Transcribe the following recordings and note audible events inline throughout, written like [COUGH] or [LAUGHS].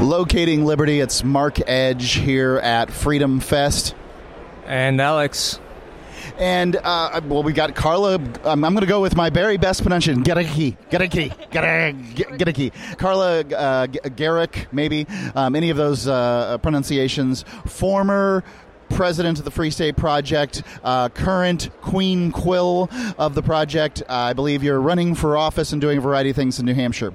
Locating Liberty, it's Mark Edge here at Freedom Fest. And Alex. And, uh, well, we got Carla. Um, I'm going to go with my very best pronunciation. Gericke. Gericke. Gericke. Carla uh, Gericke, maybe. Um, any of those uh, pronunciations. Former president of the Free State Project, uh, current Queen Quill of the project. Uh, I believe you're running for office and doing a variety of things in New Hampshire.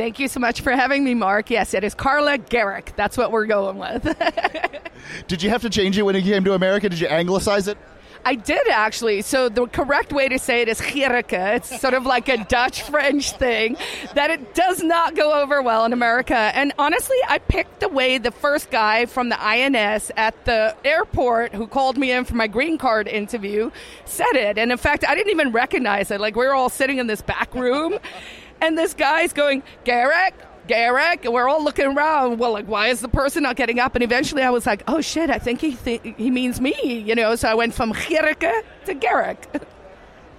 Thank you so much for having me, Mark. Yes, it is Carla Gericke. That's what we're going with. [LAUGHS] Did you have to change it when you came to America? Did you anglicize it? I did actually. So the correct way to say it is Gericke. It's sort of like a Dutch French thing that it does not go over well in America. And honestly, I picked the way the first guy from the INS at the airport who called me in for my green card interview said it. And in fact, I didn't even recognize it. Like we were all sitting in this back room and this guy's going, Garrick, Garrick, and we're all looking around. Well, like, why is the person not getting up? And eventually, I was like, oh shit, I think he th- he means me, you know. So I went from Gericke to Garrick. [LAUGHS]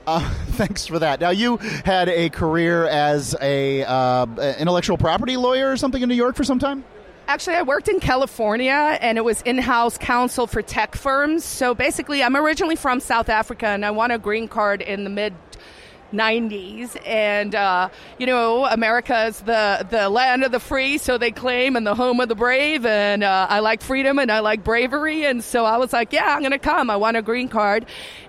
Uh, [LAUGHS] thanks for that. Now, you had a career as a uh, intellectual property lawyer or something in New York for some time. Actually, I worked in California and it was in house counsel for tech firms. So basically, I'm originally from South Africa and I won a green card in the mid 90s and uh, you know america is the, the land of the free so they claim and the home of the brave. And uh, i like freedom and i like bravery. And so i was like yeah i'm going to come. I want a green card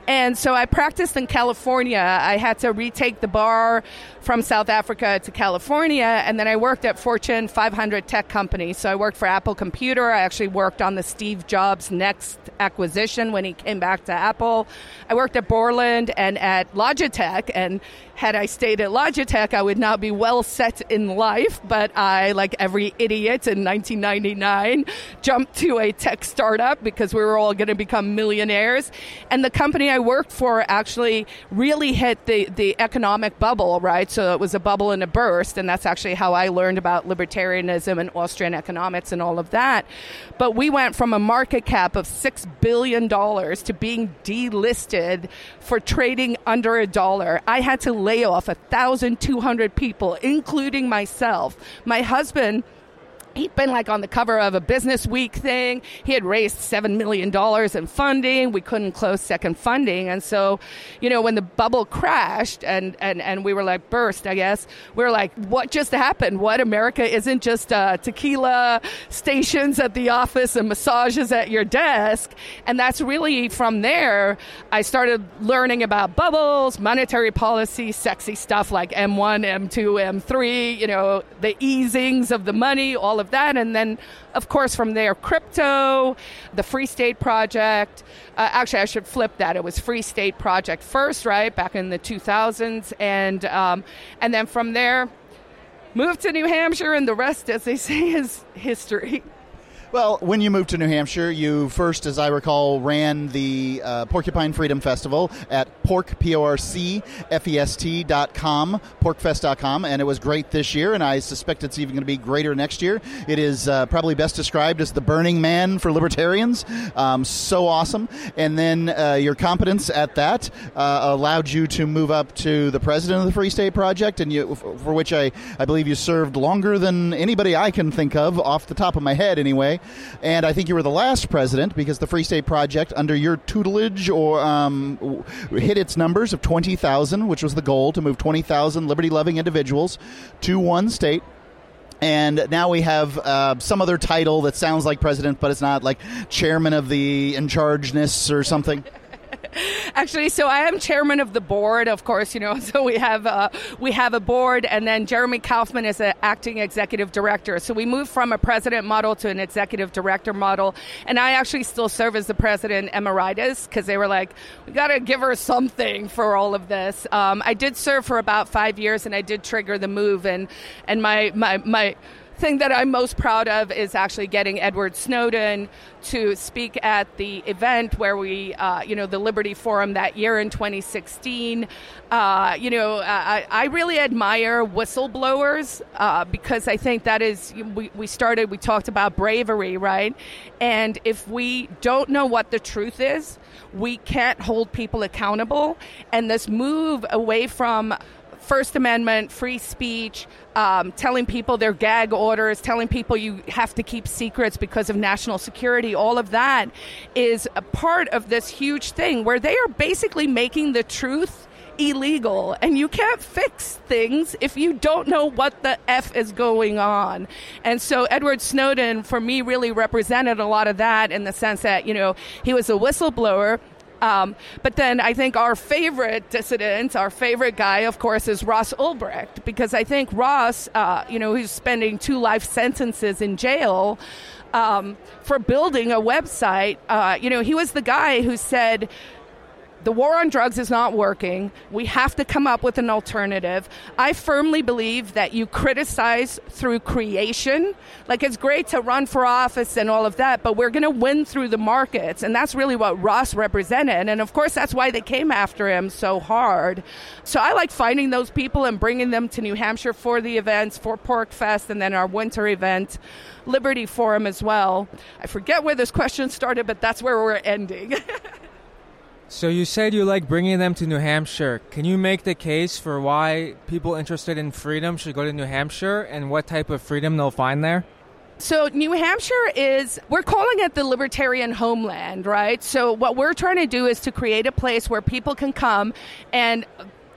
and so I practiced in California. I had to retake the bar from South Africa to California, and then I worked at Fortune 500 tech companies. So I worked for Apple Computer. I actually worked on the Steve Jobs Next acquisition when he came back to Apple. I worked at Borland and at Logitech, and had I stayed at Logitech, I would not be well set in life. But I, like every idiot in 1999, jumped to a tech startup because we were all going to become millionaires. And the company I worked for actually really hit the, the economic bubble, right? So it was a bubble and a burst. And that's actually how I learned about libertarianism and Austrian economics and all of that. But we went from a market cap of $6 billion to being delisted for trading under a dollar. I had to lay off 1,200 people, including myself. My husband he'd been like on the cover of a business week thing. He had raised $7 million in funding. We couldn't close second funding. And so you know when the bubble crashed and, and, and we were like burst i guess we were like what just happened? What? America isn't just uh, tequila stations at the office and massages at your desk. And that's really from there i started learning about bubbles monetary policy sexy stuff like m1 m2 m3 you know the easings of the money all of that. And then, of course, from there, crypto, the Free State Project. Uh, actually, I should flip that. It was Free State Project first, right, back in the 2000s. And, um, and then from there, moved to New Hampshire, and the rest, as they say, is history. [LAUGHS] Well, when you moved to New Hampshire, you first, as I recall, ran the uh, Porcupine Freedom Festival at porc, P-O-R-C, F-E-S-T dot com, porcfest.com, and it was great this year, and I suspect it's even going to be greater next year. It is uh, probably best described as the Burning Man for libertarians. Um, so awesome. And then uh, your competence at that uh, allowed you to move up to the president of the Free State Project, and you, for which I, I believe you served longer than anybody I can think of off the top of my head, anyway. And I think you were the last president because the Free State Project, under your tutelage, or um, hit its numbers of 20,000, which was the goal to move 20,000 liberty loving individuals to one state and now we have uh, some other title that sounds like president, but it's not, like chairman of the in chargeness or something. [LAUGHS] Actually, so I am chairman of the board, of course. You know, [LAUGHS] so we have uh, we have a board, and then Jeremy Kauffman is an acting executive director. So we moved from a president model to an executive director model, and I actually still serve as the president emeritus because they were like, we got to give her something for all of this. Um, I did serve for about five years, and I did trigger the move, and and my my my thing that I'm most proud of is actually getting Edward Snowden to speak at the event where we, uh, you know, the Liberty Forum that year in 2016. Uh, you know, I, I, really admire whistleblowers uh, because I think that is, we, we started, we talked about bravery, right? And if we don't know what the truth is, we can't hold people accountable. And this move away from First Amendment, free speech, um, telling people their gag orders, telling people you have to keep secrets because of national security, all of that is a part of this huge thing where they are basically making the truth illegal and you can't fix things if you don't know what the F is going on. And so Edward Snowden, for me, really represented a lot of that in the sense that, you know, he was a whistleblower. Um, but then I think our favorite dissident, our favorite guy, of course, is Ross Ulbricht, because I think Ross, uh, you know, he's spending two life sentences in jail um, for building a website. Uh, you know, he was the guy who said, the war on drugs is not working. We have to come up with an alternative. I firmly believe that you criticize through creation. Like it's great to run for office and all of that, but we're going to win through the markets. And that's really what Ross represented. And of course, that's why they came after him so hard. So I like finding those people and bringing them to New Hampshire for the events, for PorcFest, and then our winter event, Liberty Forum as well. I forget where this question started, but that's where we're ending. [LAUGHS] So you said you like bringing them to New Hampshire. Can you make the case for why people interested in freedom should go to New Hampshire and what type of freedom they'll find there? So, New Hampshire is, we're calling it the libertarian homeland, right? So, what we're trying to do is to create a place where people can come and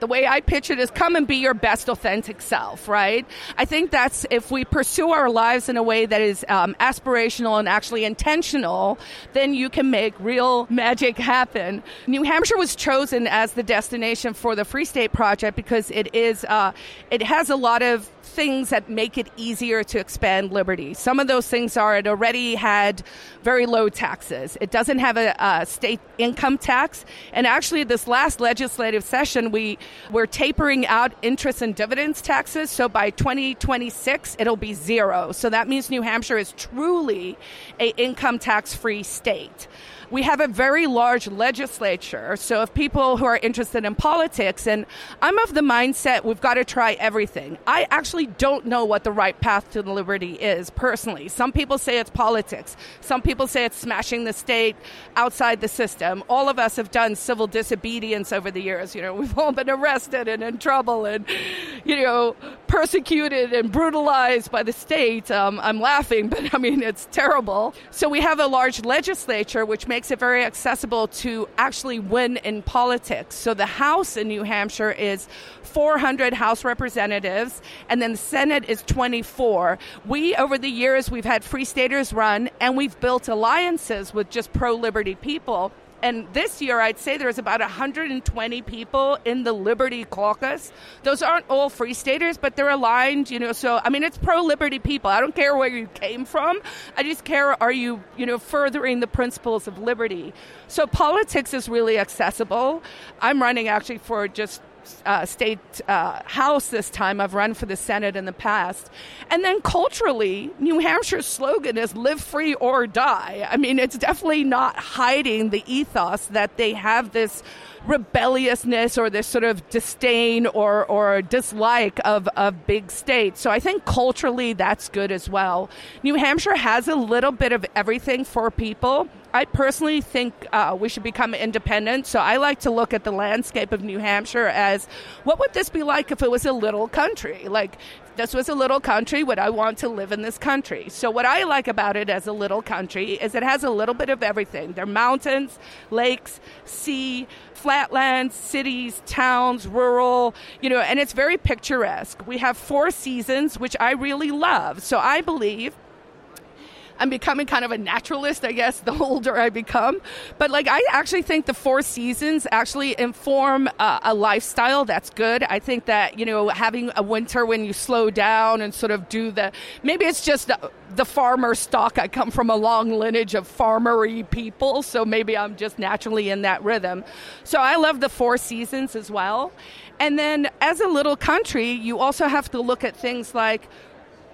the way I pitch it is come and be your best authentic self, right? I think that's if we pursue our lives in a way that is um, aspirational and actually intentional, then you can make real magic happen. New Hampshire was chosen as the destination for the Free State Project because it is, uh, it has a lot of things that make it easier to expand liberty. Some of those things are it already had very low taxes. It doesn't have a, a state income tax, and actually, this last legislative session, we we're tapering out interest and dividends taxes. So by 2026, it'll be zero. So that means New Hampshire is truly a income tax free state we have a very large legislature. So if people who are interested in politics, and I'm of the mindset we've got to try everything. I actually don't know what the right path to liberty is personally. Some people say it's politics. Some people say it's smashing the state outside the system. All of us have done civil disobedience over the years. You know, we've all been arrested and in trouble and, you know, persecuted and brutalized by the state. Um, I'm laughing, [LAUGHS] but I mean, it's terrible. So we have a large legislature, which makes it very accessible to actually win in politics. So the House in New Hampshire is 400 House representatives, and then the Senate is 24. We, over the years, we've had Free Staters run, and we've built alliances with just pro liberty people and this year I'd say there's about 120 people in the Liberty Caucus. Those aren't all free staters, but they're aligned, you know. So I mean, it's pro liberty people. I don't care where you came from. I just care are you, you know, furthering the principles of liberty. So politics is really accessible. I'm running actually for just uh, state uh, house this time. I've run for the Senate in the past. And then culturally, New Hampshire's slogan is live free or die. I mean, it's definitely not hiding the ethos that they have this rebelliousness or this sort of disdain or, or dislike of, of big states. So I think culturally that's good as well. New Hampshire has a little bit of everything for people. I personally think uh, we should become independent. So I like to look at the landscape of New Hampshire as what would this be like if it was a little country? Like, this was a little country. Would I want to live in this country? So, what I like about it as a little country is it has a little bit of everything. There are mountains, lakes, sea, flatlands, cities, towns, rural, you know, and it's very picturesque. We have four seasons, which I really love. So, I believe I'm becoming kind of a naturalist, I guess, the [LAUGHS] older I become. But like, I actually think the four seasons actually inform uh, a lifestyle that's good. I think that, you know, having a winter when you slow down and sort of do the, maybe it's just the, the farmer stock. I come from a long lineage of farmery people, so maybe I'm just naturally in that rhythm. So I love the four seasons as well. And then as a little country, you also have to look at things like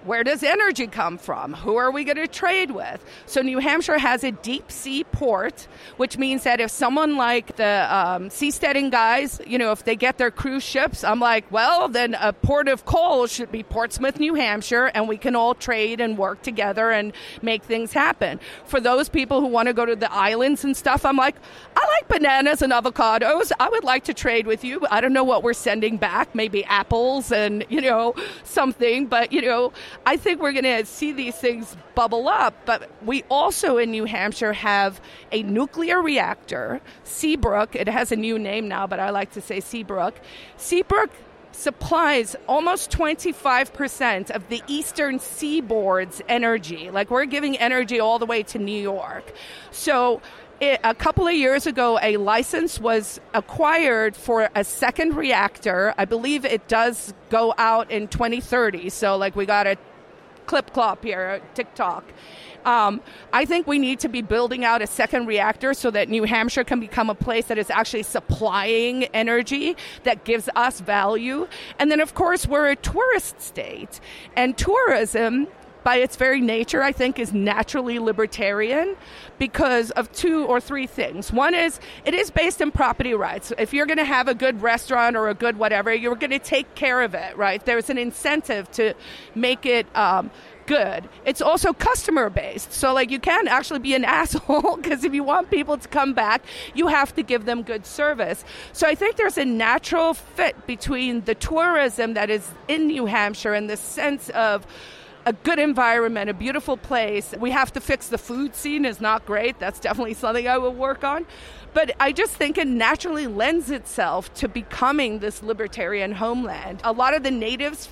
where does energy come from? Who are we going to trade with? So, New Hampshire has a deep sea port, which means that if someone like the um, seasteading guys, you know, if they get their cruise ships, I'm like, well, then a port of call should be Portsmouth, New Hampshire, and we can all trade and work together and make things happen. For those people who want to go to the islands and stuff, I'm like, I like bananas and avocados. I would like to trade with you. I don't know what we're sending back, maybe apples and, you know, something, but, you know, I think we're going to see these things bubble up. But we also in New Hampshire have a nuclear reactor, Seabrook. It has a new name now, but I like to say Seabrook. Seabrook supplies almost 25% of the eastern seaboard's energy. Like we're giving energy all the way to New York. So it, a couple of years ago, a license was acquired for a second reactor. I believe it does go out in 2030. So, like, we got a clip clop here, TikTok. Um, I think we need to be building out a second reactor so that New Hampshire can become a place that is actually supplying energy that gives us value. And then, of course, we're a tourist state, and tourism by its very nature, I think, is naturally libertarian because of two or three things. One is it is based in property rights. If you're going to have a good restaurant or a good whatever, you're going to take care of it, right? There's an incentive to make it. Um, good. It's also customer based. So, like, you can't actually be an [LAUGHS] asshole because if you want people to come back, you have to give them good service. So, I think there's a natural fit between the tourism that is in New Hampshire and the sense of a good environment, a beautiful place. We have to fix the food scene is not great. That's definitely something I will work on. But I just think it naturally lends itself to becoming this libertarian homeland. A lot of the natives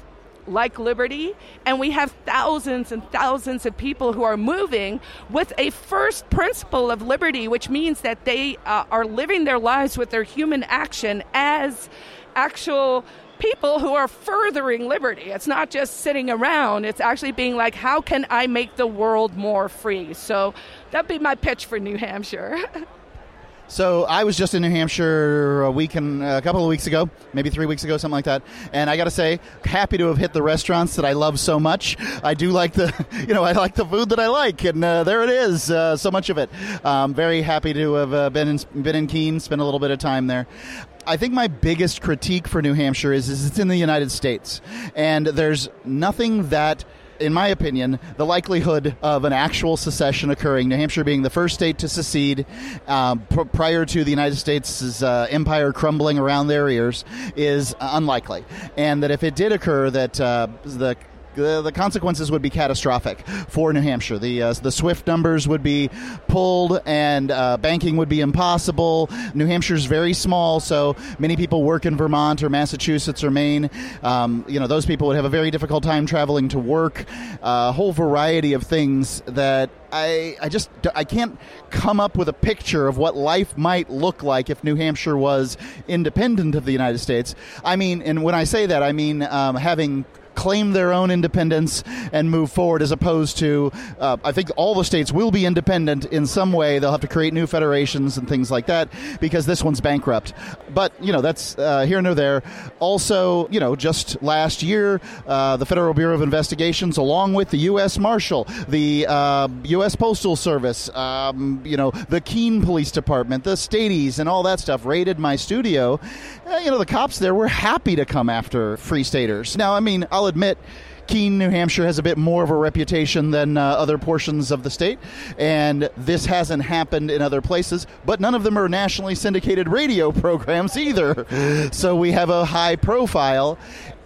like liberty, and we have thousands and thousands of people who are moving with a first principle of liberty, which means that they uh, are living their lives with their human action as actual people who are furthering liberty. It's not just sitting around, it's actually being like, how can I make the world more free? So that'd be my pitch for New Hampshire. [LAUGHS] So I was just in New Hampshire a week and a couple of weeks ago, maybe three weeks ago, something like that. And I got to say, happy to have hit the restaurants that I love so much. I do like the, [LAUGHS] you know, I like the food that I like, and uh, there it is, uh, so much of it. Um, very happy to have uh, been in, been in Keene, spent a little bit of time there. I think my biggest critique for New Hampshire is, is it's in the United States, and there's nothing that in my opinion, the likelihood of an actual secession occurring, New Hampshire being the first state to secede um, pr- prior to the United States' uh, empire crumbling around their ears, is unlikely. And that if it did occur, that uh, the the, the consequences would be catastrophic for New Hampshire. The uh, the SWIFT numbers would be pulled, and uh, banking would be impossible. New Hampshire is very small, so many people work in Vermont or Massachusetts or Maine. Um, you know, those people would have a very difficult time traveling to work. Uh, a whole variety of things that I, I just I can't come up with a picture of what life might look like if New Hampshire was independent of the United States. I mean, and when I say that, I mean um, having claim their own independence and move forward, as opposed to, uh, I think all the states will be independent in some way. They'll have to create new federations and things like that because this one's bankrupt. But, you know, that's uh, here and there. Also, you know, just last year, uh, the Federal Bureau of Investigations, along with the U.S. Marshal, the U.S. Uh, Postal Service, um, you know, the Keene Police Department, the Staties, and all that stuff raided my studio. Uh, you know, the cops there were happy to come after Free Staters. Now, I mean, I'll admit, Keene, New Hampshire has a bit more of a reputation than uh, other portions of the state, and this hasn't happened in other places, but none of them are nationally syndicated radio [LAUGHS] programs either. So we have a high profile.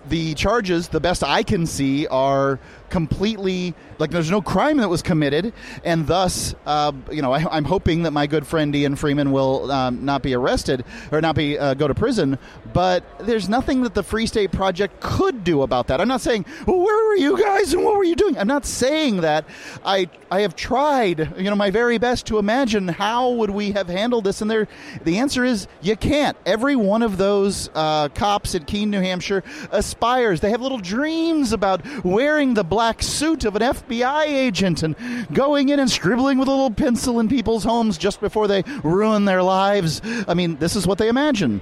The charges, the best I can see, are completely like there's no crime that was committed, and thus, uh, you know, I, am hoping that my good friend Ian Freeman will um, not be arrested or not be uh, go to prison. But there's nothing that the Free State Project could do about that. I'm not saying well, where were you guys and what were you doing. I'm not saying that. I I have tried, you know, my very best to imagine how would we have handled this, and there, the answer is you can't. Every one of those uh, cops at Keene, New Hampshire, aspires. They have little dreams about wearing the black suit of an FBI agent and going in and scribbling with a little pencil in people's homes just before they ruin their lives. I mean, this is what they imagine.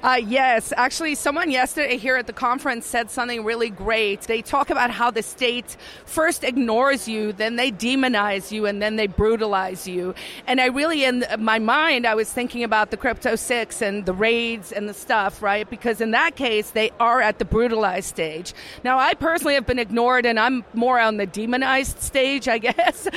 Uh, yes, actually, someone yesterday here at the conference said something really great. They talk about how the state first ignores you, then they demonize you, and then they brutalize you. And I really, in my mind, I was thinking about the Crypto Six and the raids and the stuff, right? Because in that case, they are at the brutalized stage. Now, I personally have been ignored, and I'm more on the demonized stage, I [LAUGHS] guess,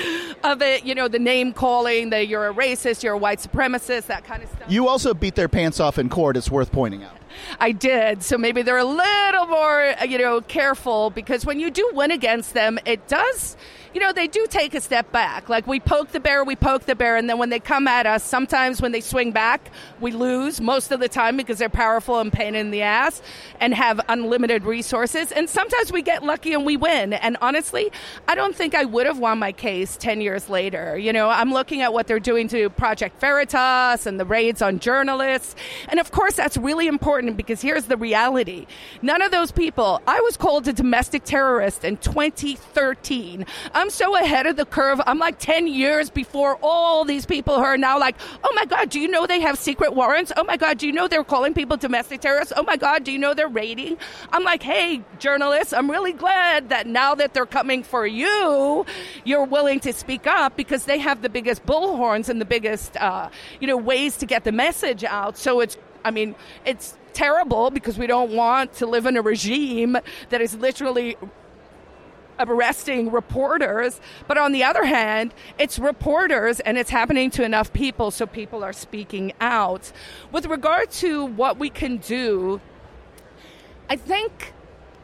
of it. You know, the name calling, that you're a racist, you're a white supremacist, that kind of stuff. You also beat their pants off in court. It's worth pointing out. I did. So maybe they're a little more, you know, careful because when you do win against them, it does you know, they do take a step back. Like we poke the bear, we poke the bear, and then when they come at us, sometimes when they swing back, we lose most of the time because they're powerful and pain in the ass and have unlimited resources. And sometimes we get lucky and we win. And honestly, I don't think I would have won my case 10 years later. You know, I'm looking at what they're doing to Project Veritas and the raids on journalists. And of course, that's really important because here's the reality. None of those people, I was called a domestic terrorist in 2013. I'm so ahead of the curve. I'm like 10 years before all these people who are now like, oh my God, do you know they have secret warrants? Oh my God, do you know they're calling people domestic terrorists? Oh my God, do you know they're raiding? I'm like, hey, journalists, I'm really glad that now that they're coming for you, you're willing to speak up because they have the biggest bullhorns and the biggest, uh, you know, ways to get the message out. So it's, I mean, it's terrible because we don't want to live in a regime that is literally arresting reporters. But on the other hand, it's reporters and it's happening to enough people, so people are speaking out. With regard to what we can do, I think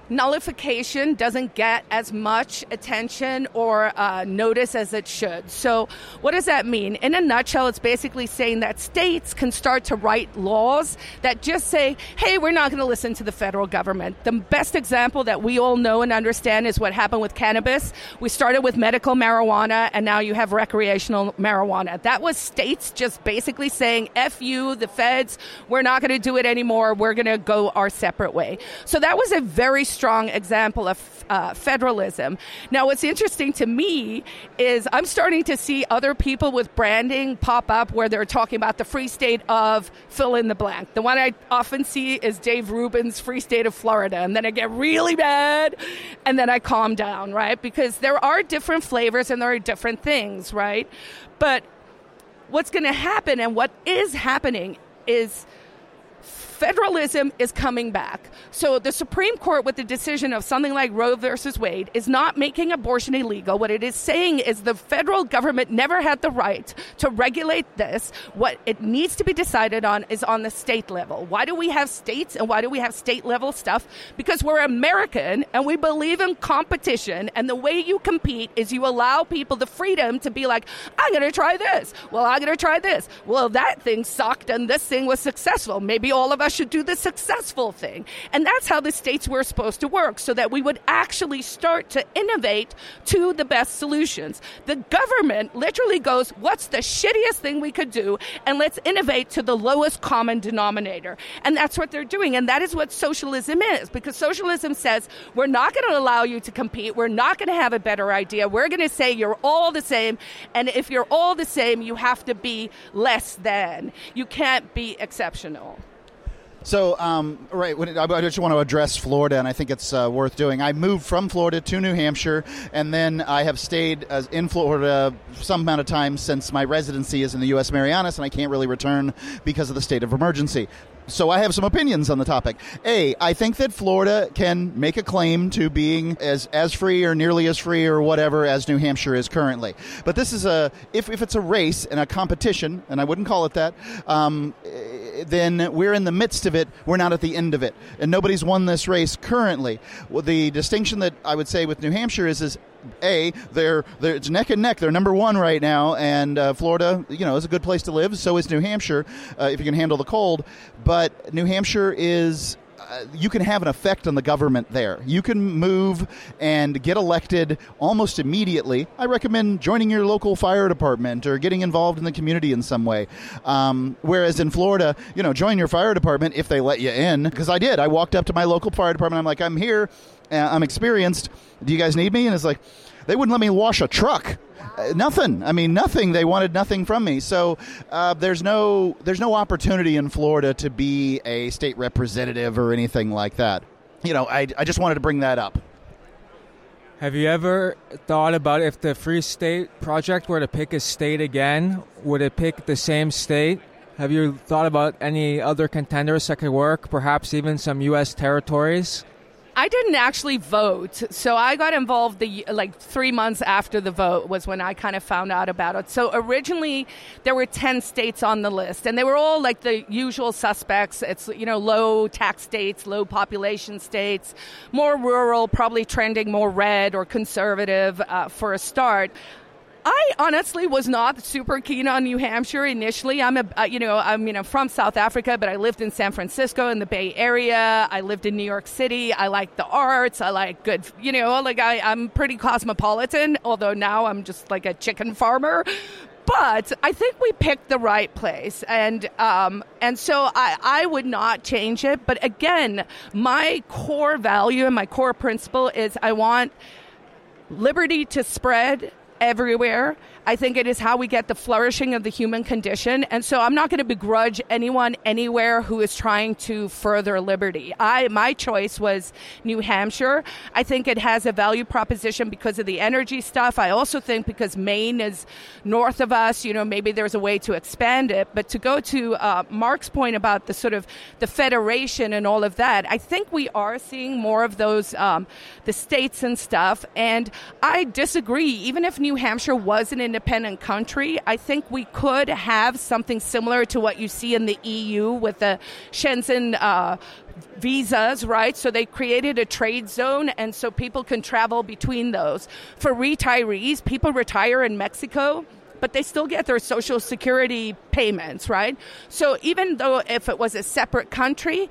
nullification doesn't get as much attention or uh, notice as it should. So, what does that mean? In a nutshell, it's basically saying that states can start to write laws that just say, hey, we're not going to listen to the federal government. The best example that we all know and understand is what happened with cannabis. We started with medical marijuana, and now you have recreational marijuana. That was states just basically saying, F you, the feds, we're not going to do it anymore. We're going to go our separate way. So, that was a very strong example of uh, federalism. Now, what's interesting to me is I'm starting to see other people with branding pop up where they're talking about the free state of fill in the blank. The one I often see is Dave Rubin's free state of Florida. And then I get really mad and then I calm down, right? Because there are different flavors and there are different things, right? But what's going to happen and what is happening is federalism is coming back. So the Supreme Court, with the decision of something like Roe versus Wade, is not making abortion illegal. What it is saying is the federal government never had the right to regulate this. What it needs to be decided on is on the state level. Why do we have states and why do we have state level stuff? Because we're American and we believe in competition. And the way you compete is you allow people the freedom to be like, I'm going to try this. Well, I'm going to try this. Well, that thing sucked and this thing was successful. Maybe all of us should do the successful thing. And that's how the states were supposed to work so that we would actually start to innovate to the best solutions. The government literally goes, what's the shittiest thing we could do? And let's innovate to the lowest common denominator. And that's what they're doing. And that is what socialism is because socialism says we're not going to allow you to compete. We're not going to have a better idea. We're going to say you're all the same. And if you're all the same, you have to be less than. You can't be exceptional. So, um, right, I just want to address Florida, and I think it's uh, worth doing. I moved from Florida to New Hampshire, and then I have stayed in Florida some amount of time since my residency is in the U.S. Marianas, and I can't really return because of the state of emergency so I have some opinions on the topic. A, I think that Florida can make a claim to being as as free or nearly as free or whatever as New Hampshire is currently. But this is a if if it's a race and a competition, and I wouldn't call it that. Um, then we're in the midst of it. We're not at the end of it, and nobody's won this race currently. Well, the distinction that I would say with New Hampshire is is a they're, they're it's neck and neck. They're number one right now, and uh, Florida, you know, is a good place to live. So is New Hampshire uh, if you can handle the cold. But New Hampshire is uh, you can have an effect on the government there. You can move and get elected almost immediately. I recommend joining your local fire department or getting involved in the community in some way. Um, whereas in Florida, you know, join your fire department if they let you in. Because I did. I walked up to my local fire department. I'm like, I'm here I'm experienced. Do you guys need me? And it's like, they wouldn't let me wash a truck. Uh, nothing. I mean, nothing. They wanted nothing from me. So uh, there's no there's no opportunity in Florida to be a state representative or anything like that. You know, I, I just wanted to bring that up. Have you ever thought about if the Free State Project were to pick a state again, would it pick the same state? Have you thought about any other contenders that could work, perhaps even some U.S. territories? I didn't actually vote, so I got involved the like three months after the vote was when I kind of found out about it. So originally there were ten states on the list, and they were all like the usual suspects. It's you know low tax states, low population states, more rural, probably trending more red or conservative uh, for a start. I honestly was not super keen on New Hampshire initially. I'm a, uh, you know, I'm you know from South Africa, but I lived in San Francisco in the Bay Area. I lived in New York City. I like the arts. I like good, you know, like I, I'm pretty cosmopolitan. Although now I'm just like a chicken farmer. But I think we picked the right place, and um, and so I, I would not change it. But again, my core value and my core principle is I want liberty to spread everywhere. I think it is how we get the flourishing of the human condition. And so I'm not going to begrudge anyone anywhere who is trying to further liberty. I my choice was New Hampshire. I think it has a value proposition because of the energy stuff. I also think because Maine is north of us, you know, maybe there's a way to expand it. But to go to uh, Mark's point about the sort of the federation and all of that, I think we are seeing more of those um, the states and stuff. And I disagree. Even if New Hampshire was an independent country, I think we could have something similar to what you see in the EU with the Schengen Uh, visas, right? So they created a trade zone, and so people can travel between those. For retirees, people retire in Mexico, but they still get their social security payments, right? So even though if it was a separate country,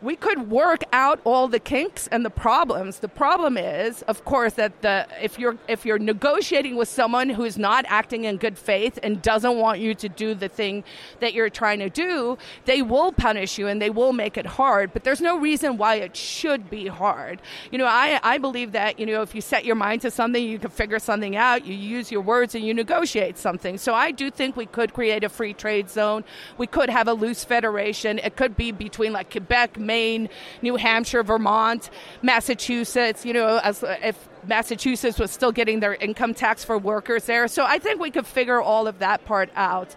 we could work out all the kinks and the problems. The problem is, of course, that the if you're if you're negotiating with someone who's not acting in good faith and doesn't want you to do the thing that you're trying to do, they will punish you and they will make it hard. But there's no reason why it should be hard. You know, I I believe that you know if you set your mind to something, you can figure something out. You use your words and you negotiate something. So I do think we could create a free trade zone. We could have a loose federation. It could be between like Quebec. Maine, New Hampshire, Vermont, Massachusetts, you know, as if Massachusetts was still getting their income tax for workers there. So I think we could figure all of that part out.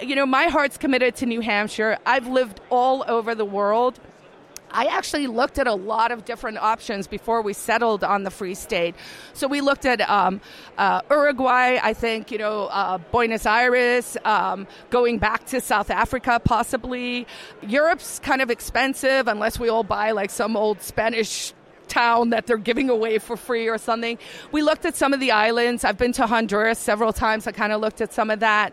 You know, my heart's committed to New Hampshire. I've lived all over the world. I actually looked at a lot of different options before we settled on the Free State. So we looked at um, uh, Uruguay, I think, you know, uh, Buenos Aires, um, going back to South Africa possibly. Europe's kind of expensive unless we all buy like some old Spanish town that they're giving away for free or something. We looked at some of the islands. I've been to Honduras several times. I kind of looked at some of that.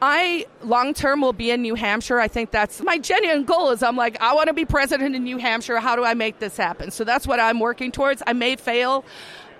I long term will be in New Hampshire. I think that's my genuine goal is I'm like I want to be president in New Hampshire. How do I make this happen? So that's what I'm working towards. I may fail.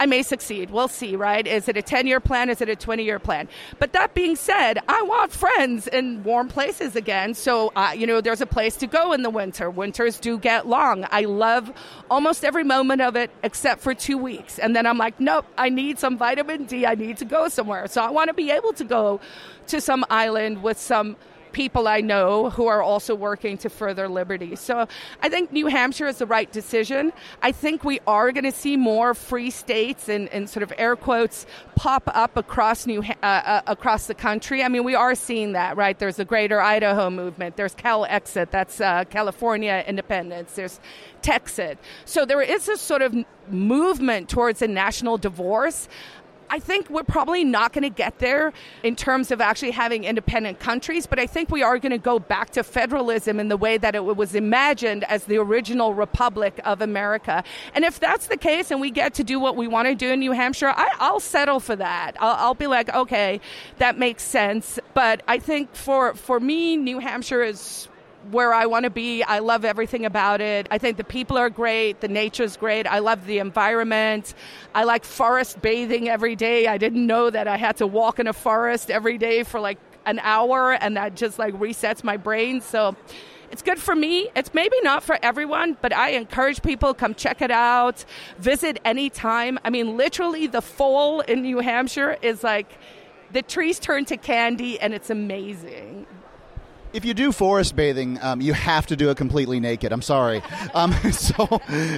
I may succeed. We'll see, right? Is it a 10 year plan? Is it a 20 year plan? But that being said, I want friends in warm places again. So, uh, you know, there's a place to go in the winter. Winters do get long. I love almost every moment of it except for two weeks. And then I'm like, nope, I need some vitamin D. I need to go somewhere. So I want to be able to go to some island with some people I know who are also working to further liberty. So I think New Hampshire is the right decision. I think we are going to see more free states and, and sort of air quotes pop up across New uh, uh, across the country. I mean, we are seeing that, right? There's the Greater Idaho movement. There's Calexit. That's uh, California independence. There's Texit. So there is a sort of movement towards a national divorce. I think we're probably not going to get there in terms of actually having independent countries, but I think we are going to go back to federalism in the way that it was imagined as the original Republic of America. And if that's the case and we get to do what we want to do in New Hampshire, I, will settle for that. I'll, I'll be like, okay, that makes sense. But I think for, for me, New Hampshire is where I want to be. I love everything about it. I think the people are great, the nature's great. I love the environment. I like forest bathing every day. I didn't know that I had to walk in a forest every day for like an hour and that just like resets my brain. So it's good for me. It's maybe not for everyone, but I encourage people come check it out. Visit anytime. I mean, literally, the fall in New Hampshire is like the trees turn to candy, and it's amazing. If you do forest bathing, um, you have to do it completely naked. I'm sorry. Um, [LAUGHS] so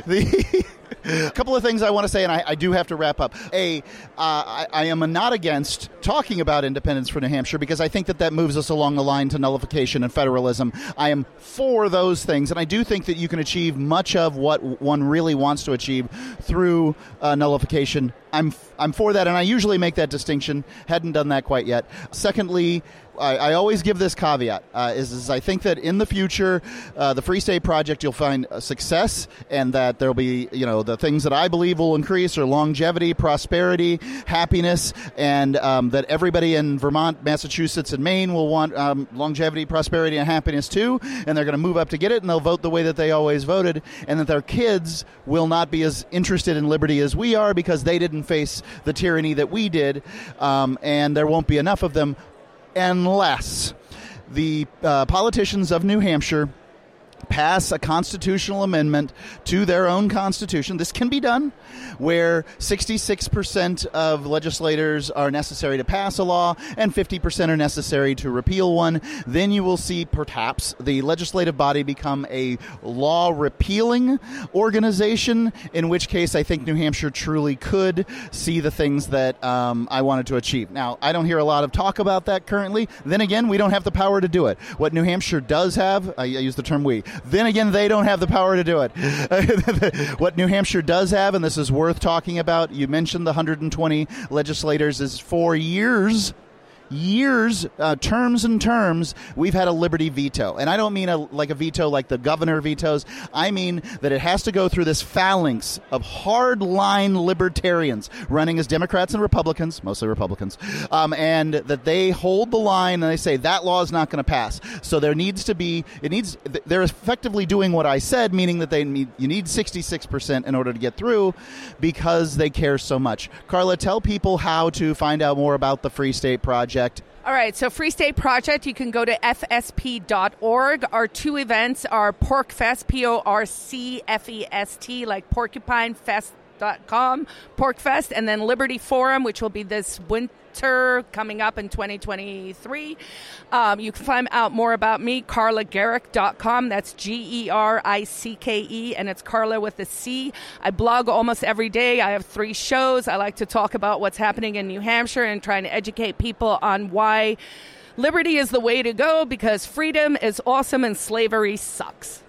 the. a couple of things I want to say, and I, I do have to wrap up. A, uh, I, I, am not against talking about independence for New Hampshire because I think that that moves us along the line to nullification and federalism. I am for those things, and I do think that you can achieve much of what one really wants to achieve through uh, nullification. I'm I'm for that, and I usually make that distinction. Hadn't done that quite yet. Secondly, I, I always give this caveat: uh, is, is, I think that in the future, uh, the Free State Project you'll find success, and that there'll be you know the things that I believe will increase are longevity, prosperity, happiness, and um, that everybody in Vermont, Massachusetts, and Maine will want um, longevity, prosperity, and happiness too, and they're going to move up to get it, and they'll vote the way that they always voted, and that their kids will not be as interested in liberty as we are because they didn't face the tyranny that we did, um, and there won't be enough of them unless the uh, politicians of New Hampshire pass a constitutional amendment to their own constitution. This can be done where 66% of legislators are necessary to pass a law and 50% are necessary to repeal one. Then you will see perhaps the legislative body become a law repealing organization, in which case I think New Hampshire truly could see the things that um, I wanted to achieve. Now, I don't hear a lot of talk about that currently. Then again, we don't have the power to do it. What New Hampshire does have, I use the term we, then again, they don't have the power to do it. [LAUGHS] what New Hampshire does have, and this is worth talking about, you mentioned the 120 legislators, is four years years, uh, terms and terms, we've had a liberty veto. And I don't mean a, like a veto like the governor vetoes. I mean that it has to go through this phalanx of hardline libertarians running as Democrats and Republicans, mostly Republicans, um, and that they hold the line and they say that law is not going to pass. So there needs to be, it needs, they're effectively doing what I said, meaning that they need, you need 66% in order to get through because they care so much. Carla, tell people how to find out more about the Free State Project Project? All right, so Free State Project, you can go to fsp.org. Our two events are PorcFest, P O R C F E S T, like Porcupine Fest com, PorcFest, and then Liberty Forum, which will be this winter coming up in 2023. Um, you can find out more about me, carlagericke.com. That's G E R I C K E, and it's Carla with a C. I blog almost every day. I have three shows. I like to talk about what's happening in New Hampshire and trying to educate people on why liberty is the way to go because freedom is awesome and slavery sucks.